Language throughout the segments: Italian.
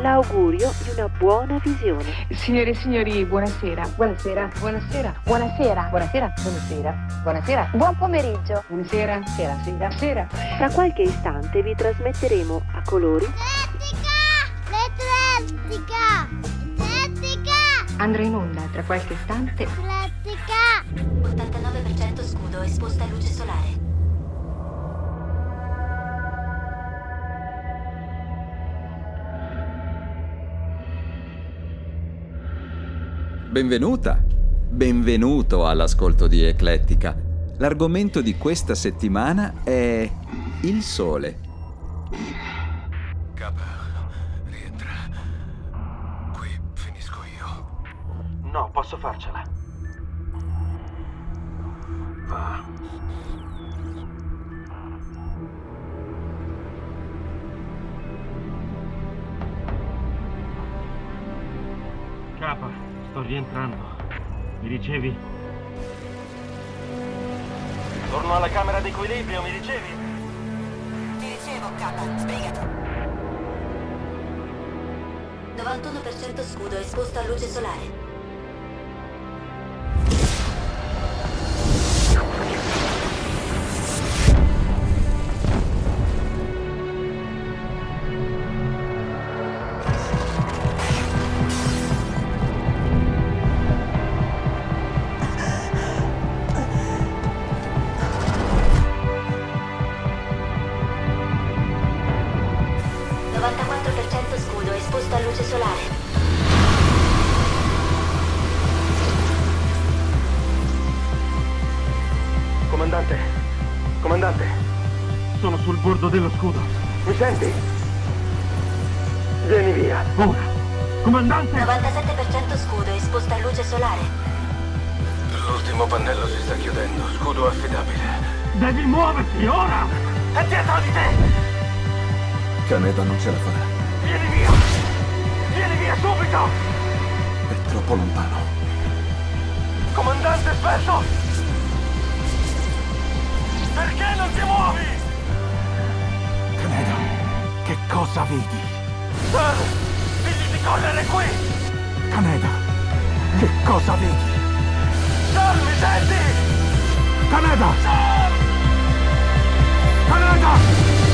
l'augurio di una buona visione. Signore e signori, buonasera. Buonasera. Buonasera. Buonasera. Buonasera. Buonasera. Buonasera. Buon pomeriggio. Buonasera. Sera. Sera. Sera. Tra qualche istante vi trasmetteremo a colori L'Eclettica! L'Eclettica! Andrà in onda tra qualche istante. L'Eclettica! 89% scudo esposta a luce solare. Benvenuta, benvenuto all'ascolto di Eclettica. L'argomento di questa settimana è il sole. Capa, rientra. Qui finisco io. No, posso farcela. Rientrando. Mi ricevi? Torno alla camera di equilibrio, mi ricevi? Ti ricevo, capa, sbrigati. 91% scudo esposto a luce solare. Caneda non ce la farà. Vieni via! Vieni via subito! È troppo lontano. Comandante, aspetta! Perché non ti muovi? Caneda, che cosa vedi? Sir, digli di correre qui! Caneda, che cosa vedi? Sir, mi senti? Caneda! Sir! Caneda! Caneda!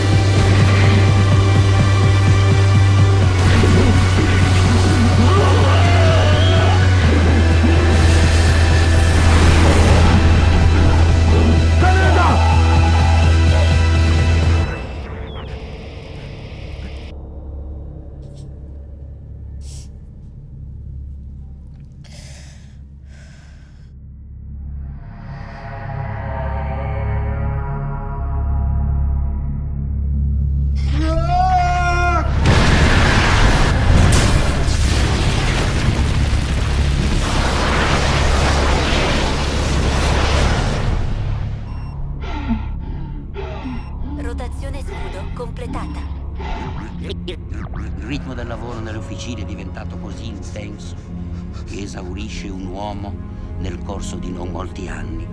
Ritmo del lavoro nelle officine è diventato così intenso che esaurisce un uomo nel corso di non molti anni.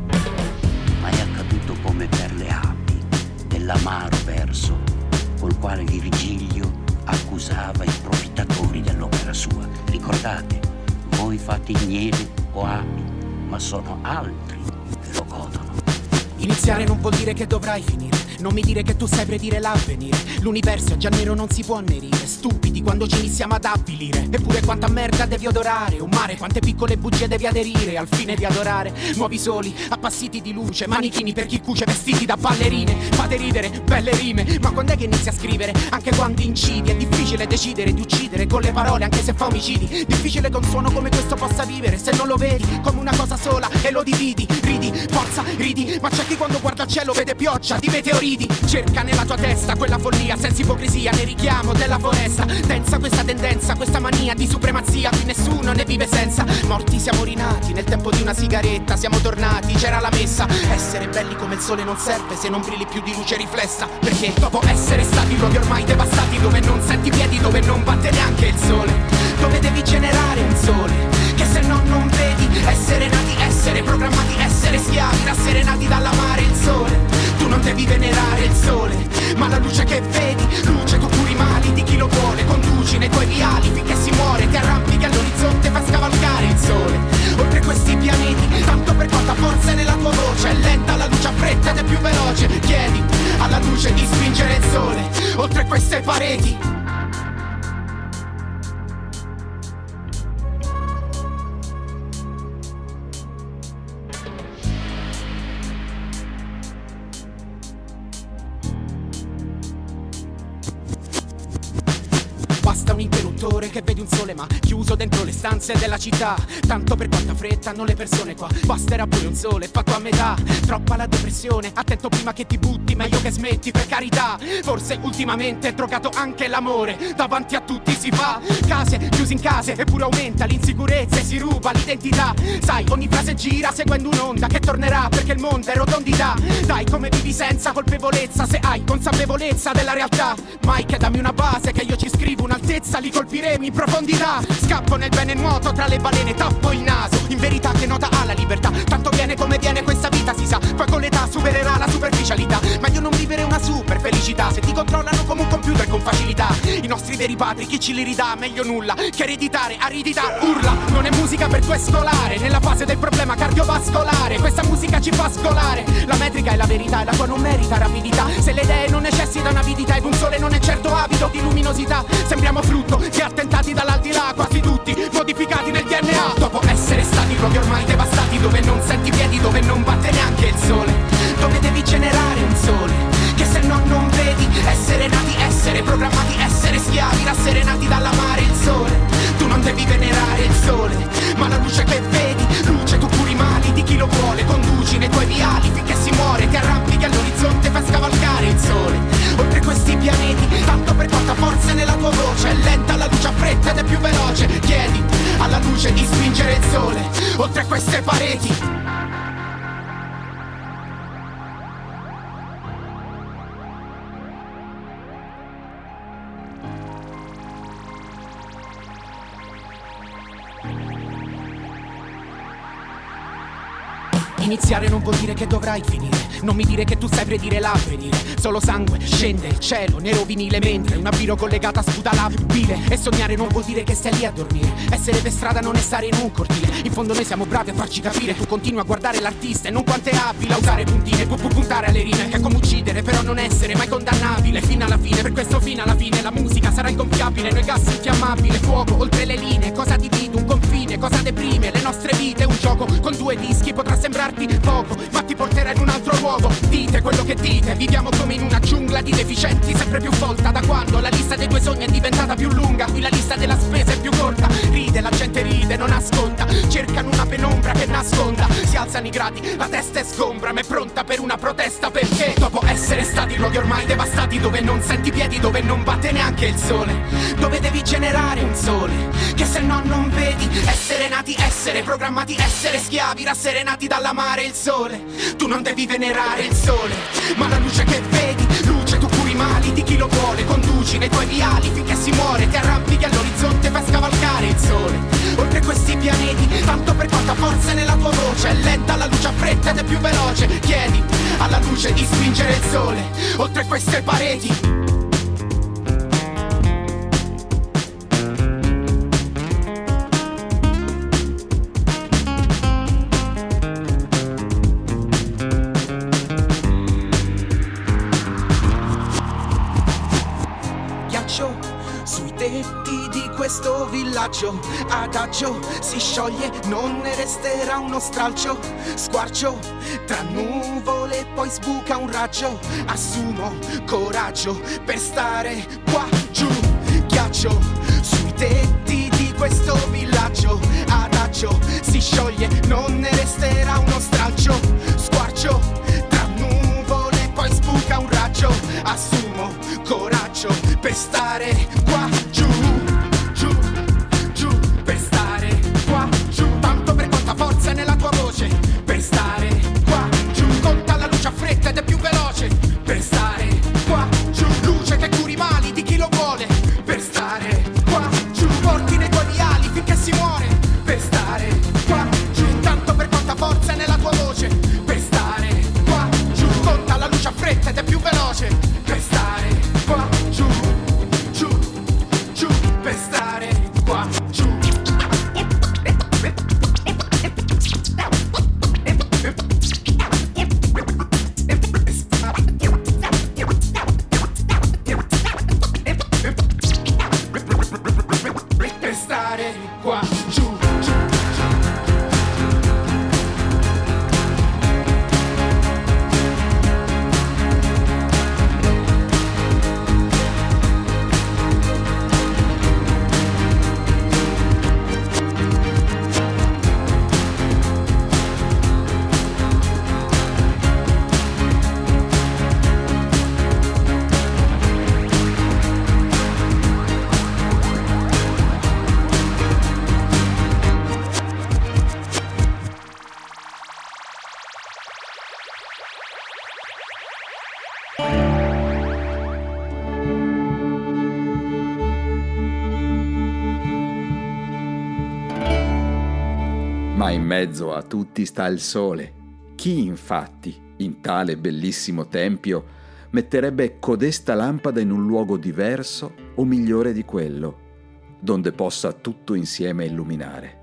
Ma è accaduto come per le api, dell'amaro verso col quale Virgilio accusava i profittatori dell'opera sua. Ricordate, voi fate miele o api, ma sono altri che lo godono. Iniziare non vuol dire che dovrai finire. Non mi dire che tu sai predire l'avvenire. L'universo è già nero, non si può annerire. Stupidi quando ci iniziamo ad avvilire. Eppure quanta merda devi odorare. Un mare, quante piccole bugie devi aderire. Al fine di adorare. Nuovi soli, appassiti di luce. Manichini per chi cuce vestiti da ballerine. Fate ridere, belle rime. Ma quando è che inizi a scrivere? Anche quando incidi. È difficile decidere di uccidere con le parole, anche se fa omicidi. Difficile che un suono come questo possa vivere. Se non lo vedi come una cosa sola e lo dividi. Ridi, forza, ridi. Ma c'è chi quando guarda il cielo vede pioggia di meteoriti. Ridi, cerca nella tua testa quella follia senza ipocrisia, ne richiamo della foresta. Densa questa tendenza, questa mania di supremazia, qui nessuno ne vive senza. Morti siamo rinati, nel tempo di una sigaretta siamo tornati, c'era la messa. Essere belli come il sole non serve se non brilli più di luce riflessa. Perché dopo essere stati luoghi ormai devastati, dove non senti piedi, dove non batte neanche il sole, dove devi generare un sole. Che se no non vedi essere nati, essere programmati, essere schiavi, rasserenati dall'amare il sole. Non devi venerare il sole, ma la luce che vedi, luce tu curi mali di chi lo vuole, conduci nei tuoi viali finché si muore, ti arrampichi all'orizzonte, fai scavalcare il sole. Oltre questi pianeti, tanto per quanta forza è nella tua voce, è lenta la luce a fretta ed è più veloce, chiedi alla luce di spingere il sole, oltre queste pareti. Basta un interruttore che vedi un sole ma chiuso dentro le stanze della città. Tanto per quanta fretta hanno le persone qua. Basterà pure un sole fatto a metà. Troppa la depressione, attento prima che ti butti Meglio che smetti per carità. Forse ultimamente è drogato anche l'amore. Davanti a tutti si fa Case chiuse in case eppure aumenta l'insicurezza e si ruba l'identità. Sai ogni frase gira seguendo un'onda che tornerà Perché il mondo è rotondità. Dai come vivi senza colpevolezza Se hai consapevolezza della realtà. Mike dammi una base che io ci scrivo un'altezza li colpiremo in profondità. Scappo nel bene nuoto tra le balene, tappo il naso. In verità che nota ha la libertà Tanto viene come viene questa vita si sa. Poi con l'età supererà la superficialità. Meglio non vivere una super felicità. Se ti controllano come un computer con facilità. I nostri veri padri chi ce li ridà? Meglio nulla che ereditare, aridità, urla. Non è musica per tuo scolare Nella fase del problema cardiovascolare. Questa musica ci fa scolare. La metrica è la verità e la tua non merita rapidità. Se le idee non necessitano avidità ed un sole non è certo avido di luminosità Sembriamo frutto di attentati dall'aldilà Quasi tutti modificati nel DNA Dopo essere stati luoghi ormai devastati Dove non senti piedi, dove non batte neanche il sole Dove devi generare un sole Che se no non vedi Essere nati, essere programmati, essere schiavi Rasserenati dall'amare il sole. Tu non devi venerare il sole Ma la luce che vedi Luce tu curi mali di chi lo vuole. Conduci nei tuoi viali finché si muore Ti arrampichi all'orizzonte fai scavalcare il sole. Oltre questi pianeti Tanto per quanta forza è nella tua voce. È lenta la luce a fretta ed è più veloce. Chiedi alla luce di spingere il sole Oltre queste pareti Iniziare non vuol dire che dovrai finire. Non mi dire che tu sai predire l'avvenire. Solo sangue, scende il cielo, nero vinile Mentre una biro collegata sputa la bile E sognare non vuol dire che stai lì a dormire. Essere per strada non è stare in un cortile. In fondo noi siamo bravi a farci capire. Tu continui a guardare l'artista e non quanto è abile A usare puntine, pu- pu- puntare alle rime Che è come uccidere però non essere mai condannabile. Fino alla fine, per questo fino alla fine La musica sarà ingonfiabile, noi gas infiammabile Fuoco oltre le linee, cosa divide un confine Cosa deprime le nostre vite. Un gioco con due dischi potrà sembrarti poco Ma ti porterà in un altro luogo. Dite quello che dite, viviamo come in una giungla di deficienti Sempre più folta da quando la lista dei tuoi sogni è diventata più lunga. Qui la lista della spesa è più corta Ride, la gente ride, non ascolta. Cercano una penombra che nasconda. Si alzano i gradi, la testa è sgombra Ma è pronta per una protesta. Perché Dopo essere stati luoghi ormai devastati Dove non senti piedi, dove non batte neanche il sole Dove devi generare un sole Che se no non vedi Essere nati, essere programmati, essere schiavi Rasserenati dall'amare il sole. Tu non devi venerare il sole Ma la luce che vedi Luce tu curi i mali di chi lo vuole. Conduci nei tuoi viali finché si muore Ti arrampichi all'orizzonte fai scavalcare il sole. Oltre questi pianeti Tanto per quanta forza nella tua voce. È lenta la luce a fretta ed è più veloce. Chiedi alla luce di spingere il sole Oltre queste pareti villaggio Adagio si scioglie, non ne resterà uno stralcio Squarcio tra nuvole, poi sbuca un raggio Assumo coraggio per stare qua giù Ghiaccio sui tetti di questo villaggio quoi? mezzo a tutti sta il sole. Chi infatti, in tale bellissimo tempio, metterebbe codesta lampada in un luogo diverso o migliore di quello, donde possa tutto insieme illuminare?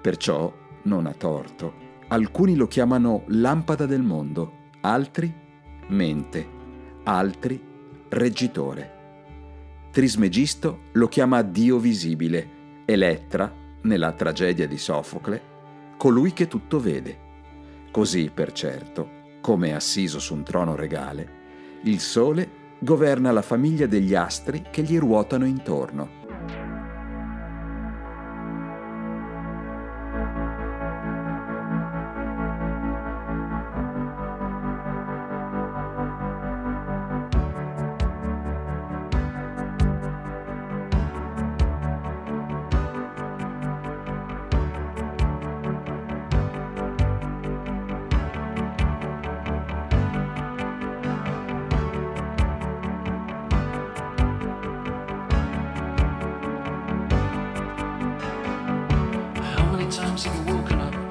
Perciò, non a torto, alcuni lo chiamano lampada del mondo, altri mente, altri reggitore. Trismegisto lo chiama Dio visibile, Elettra, nella tragedia di Sofocle, colui che tutto vede. Così, per certo, come assiso su un trono regale, il Sole governa la famiglia degli astri che gli ruotano intorno Sometimes you're woken up.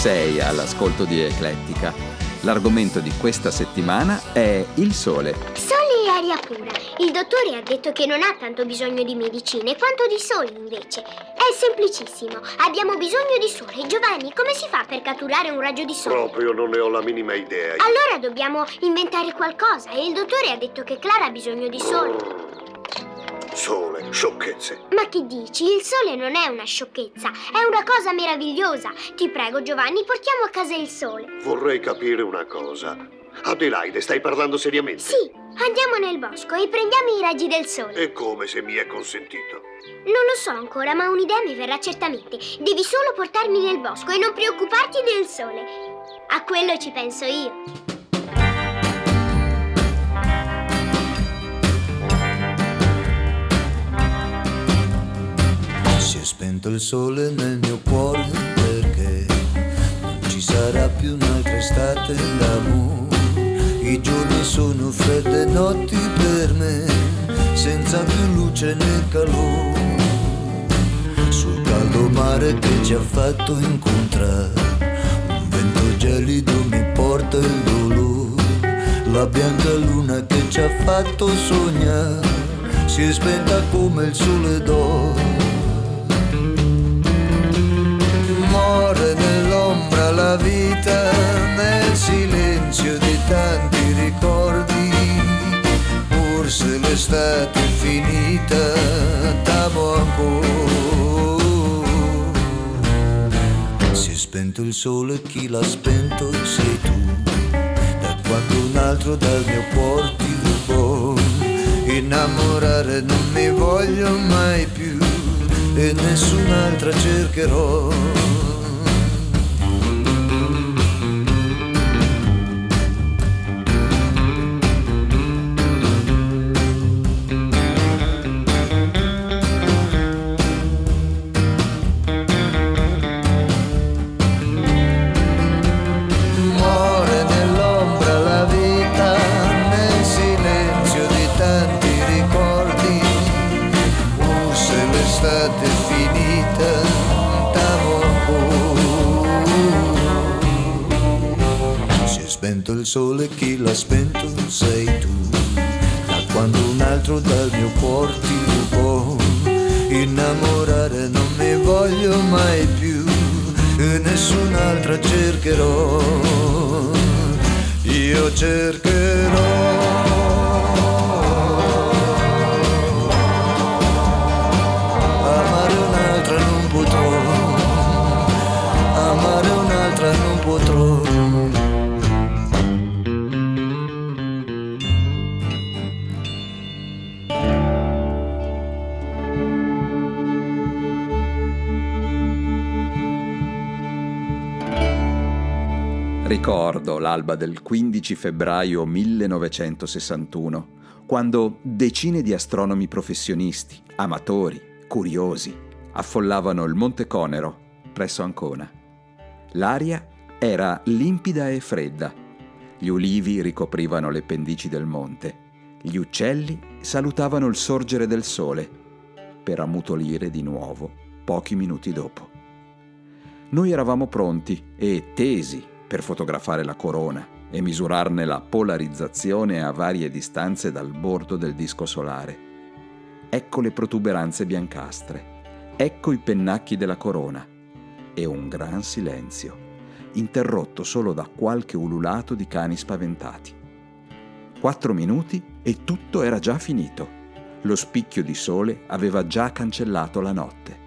sei all'ascolto di Eclettica. L'argomento di questa settimana è il sole. Sole e aria pura. Il dottore ha detto che non ha tanto bisogno di medicine quanto di sole invece. È semplicissimo. Abbiamo bisogno di sole. Giovanni, come si fa per catturare un raggio di sole? Proprio non ne ho la minima idea. Allora dobbiamo inventare qualcosa e il dottore ha detto che Clara ha bisogno di sole. Sole, sciocchezze. Ma che dici? Il sole non è una sciocchezza, è una cosa meravigliosa. Ti prego, Giovanni, portiamo a casa il sole. Vorrei capire una cosa. Adelaide, stai parlando seriamente? Sì, andiamo nel bosco e prendiamo i raggi del sole. E come se mi è consentito? Non lo so ancora, ma un'idea mi verrà certamente. Devi solo portarmi nel bosco e non preoccuparti del sole. A quello ci penso io. Il sole nel mio cuore perché non ci sarà più un'altra estate d'amore. I giorni sono fredde notti per me, senza più luce né calore. Sul caldo mare che ci ha fatto incontrare, un vento gelido mi porta il dolore. La bianca luna che ci ha fatto sognare, si è spenta come il sole d'oro. Muore nell'ombra la vita, nel silenzio di tanti ricordi. Forse l'estate è finita, t'amo ancora. Si è spento il sole, chi l'ha spento sei tu. Da quando un altro dal mio cuore ti rubò. Innamorare non mi voglio mai più e nessun'altra cercherò. Nessun'altra cercherò. Io cercherò. Ricordo l'alba del 15 febbraio 1961, quando decine di astronomi professionisti, amatori, curiosi, affollavano il Monte Conero presso Ancona. L'aria era limpida e fredda, gli ulivi ricoprivano le pendici del monte, gli uccelli salutavano il sorgere del sole, per ammutolire di nuovo pochi minuti dopo. Noi eravamo pronti e tesi per fotografare la corona e misurarne la polarizzazione a varie distanze dal bordo del disco solare. Ecco le protuberanze biancastre, ecco i pennacchi della corona e un gran silenzio, interrotto solo da qualche ululato di cani spaventati. Quattro minuti e tutto era già finito. Lo spicchio di sole aveva già cancellato la notte.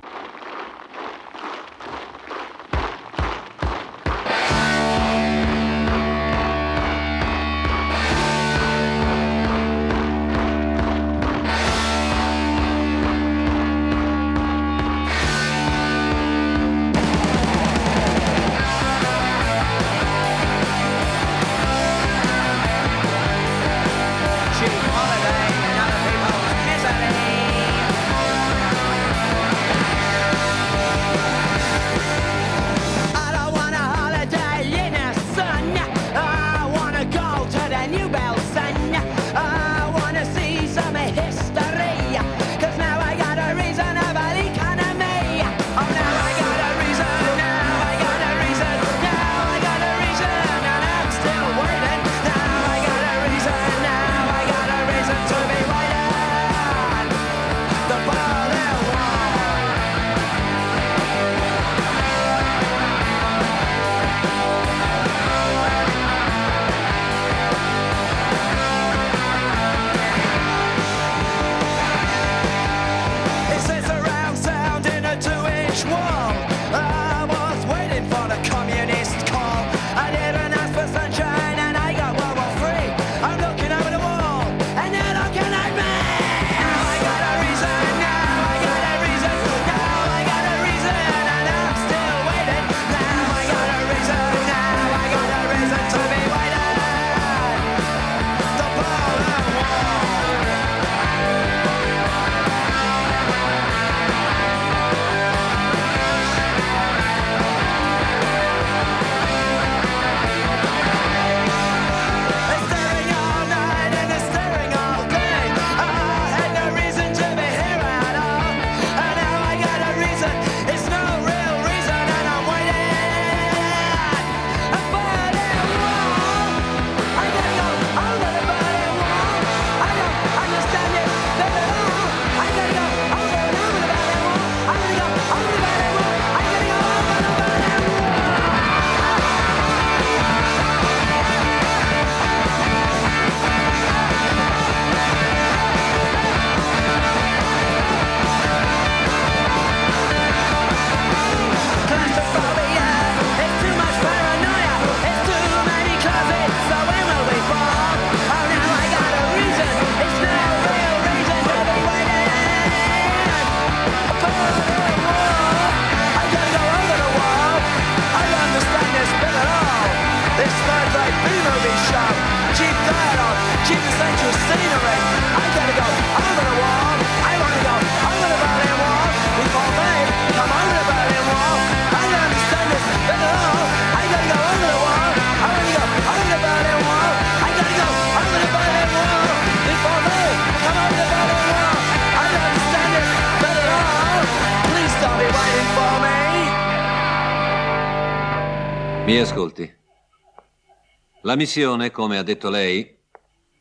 La missione, come ha detto lei,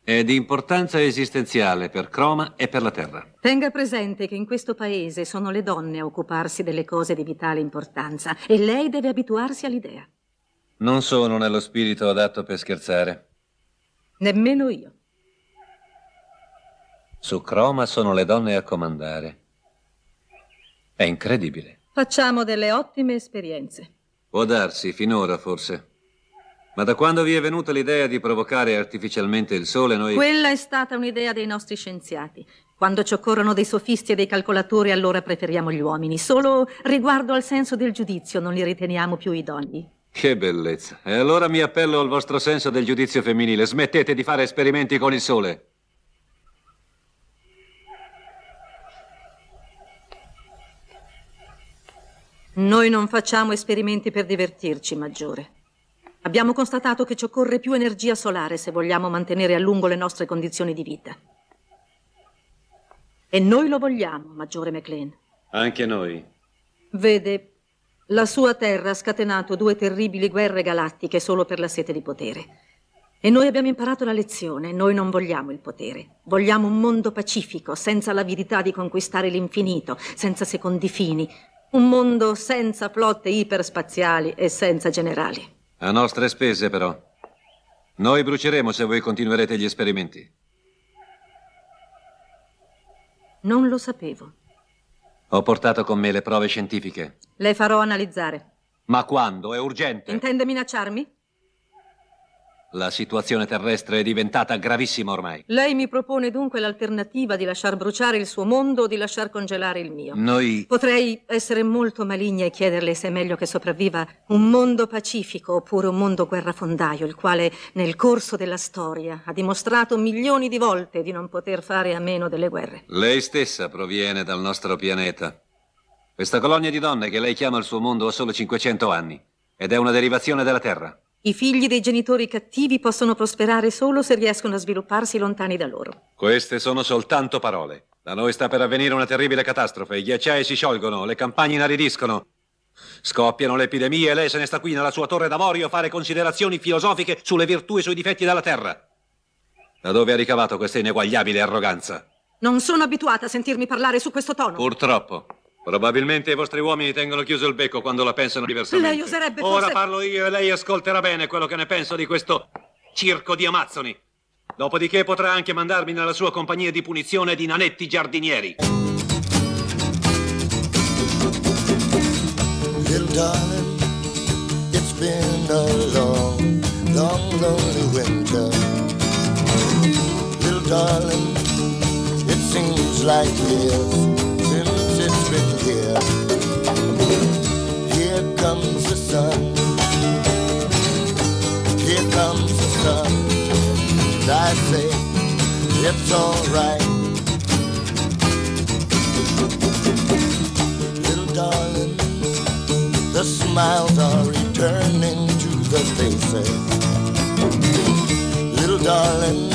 è di importanza esistenziale per Croma e per la Terra. Tenga presente che in questo paese sono le donne a occuparsi delle cose di vitale importanza e lei deve abituarsi all'idea. Non sono nello spirito adatto per scherzare. Nemmeno io. Su Croma sono le donne a comandare. È incredibile. Facciamo delle ottime esperienze. Può darsi, finora forse. Ma da quando vi è venuta l'idea di provocare artificialmente il sole, noi... Quella è stata un'idea dei nostri scienziati. Quando ci occorrono dei sofisti e dei calcolatori, allora preferiamo gli uomini. Solo riguardo al senso del giudizio non li riteniamo più idonei. Che bellezza. E allora mi appello al vostro senso del giudizio femminile. Smettete di fare esperimenti con il sole. Noi non facciamo esperimenti per divertirci, maggiore. Abbiamo constatato che ci occorre più energia solare se vogliamo mantenere a lungo le nostre condizioni di vita. E noi lo vogliamo, maggiore McLean. Anche noi. Vede, la sua terra ha scatenato due terribili guerre galattiche solo per la sete di potere. E noi abbiamo imparato la lezione, noi non vogliamo il potere. Vogliamo un mondo pacifico, senza l'avidità di conquistare l'infinito, senza secondi fini, un mondo senza flotte iperspaziali e senza generali. A nostre spese, però. Noi bruceremo se voi continuerete gli esperimenti. Non lo sapevo. Ho portato con me le prove scientifiche. Le farò analizzare. Ma quando? È urgente. Intende minacciarmi? La situazione terrestre è diventata gravissima ormai. Lei mi propone dunque l'alternativa di lasciar bruciare il suo mondo o di lasciar congelare il mio. Noi... Potrei essere molto maligna e chiederle se è meglio che sopravviva un mondo pacifico oppure un mondo guerrafondaio, il quale nel corso della storia ha dimostrato milioni di volte di non poter fare a meno delle guerre. Lei stessa proviene dal nostro pianeta. Questa colonia di donne che lei chiama il suo mondo ha solo 500 anni ed è una derivazione della Terra. I figli dei genitori cattivi possono prosperare solo se riescono a svilupparsi lontani da loro. Queste sono soltanto parole. Da noi sta per avvenire una terribile catastrofe. I ghiacciai si sciolgono, le campagne inaridiscono. Scoppiano le epidemie e lei se ne sta qui nella sua torre d'avorio a fare considerazioni filosofiche sulle virtù e sui difetti della terra. Da dove ha ricavato questa ineguagliabile arroganza? Non sono abituata a sentirmi parlare su questo tono. Purtroppo. Probabilmente i vostri uomini tengono chiuso il becco quando la pensano diversamente. Lei userebbe Ora forse... parlo io e lei ascolterà bene quello che ne penso di questo circo di amazzoni. Dopodiché potrà anche mandarmi nella sua compagnia di punizione di nanetti giardinieri. Little darling, it's been a long, long, lonely winter. Little darling, it seems like years here. Here comes the sun. Here comes the sun. And I say, it's alright. Little darling, the smiles are returning to the faces. Little darling,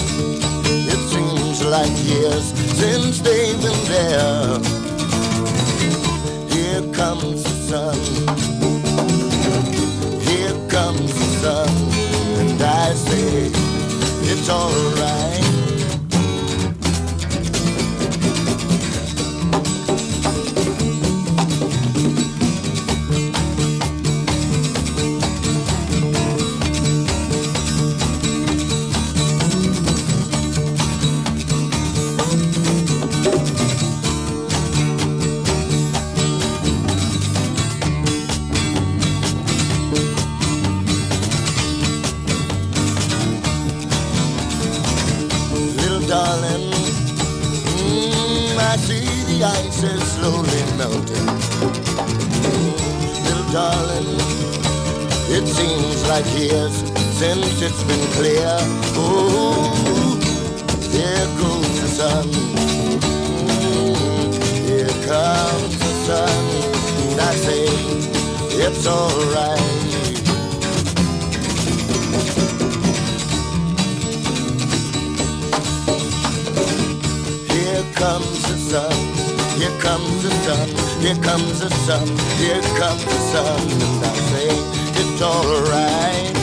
it seems like years since they've been there. Here comes the sun. Here comes the sun. And I say, it's alright. Here comes the sun, here comes the sun, and I say it's alright.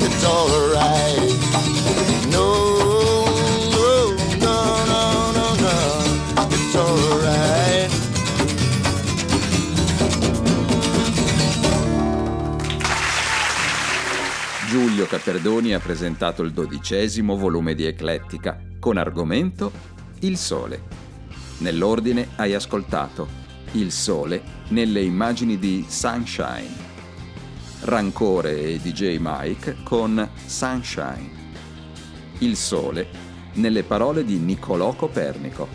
It's alright. No, no, no, no, no, no. It's alright. Giulio Caperdoni ha presentato il dodicesimo volume di Eclettica con argomento Il Sole. Nell'ordine hai ascoltato Il Sole nelle immagini di Sunshine, Rancore e DJ Mike con Sunshine, Il Sole nelle parole di Niccolò Copernico,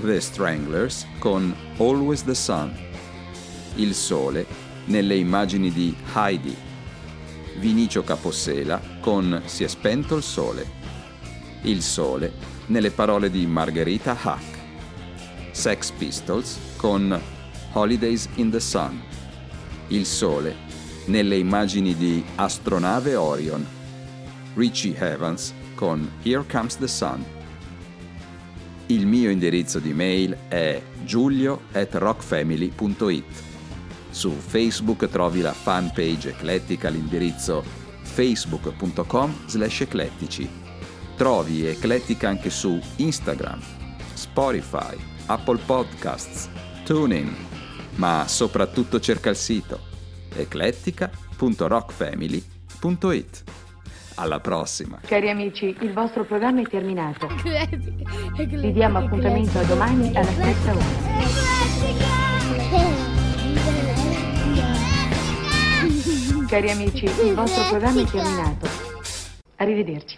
The Stranglers con Always the Sun, Il Sole nelle immagini di Heidi, Vinicio Capossela con Si è spento il sole. Il sole nelle parole di Margherita Hack. Sex Pistols con Holidays in the Sun. Il sole nelle immagini di Astronave Orion. Richie Evans con Here Comes the Sun. Il mio indirizzo di mail è giulio at rockfamily.it. Su Facebook trovi la fanpage eclettica all'indirizzo facebook.com slash eclettici. Trovi Eclettica anche su Instagram, Spotify, Apple Podcasts, TuneIn, ma soprattutto cerca il sito eclettica.rockfamily.it. Alla prossima! Cari amici, il vostro programma è terminato. Vi diamo appuntamento a domani alla stessa ora. Cari amici, il vostro programma è terminato. Arrivederci.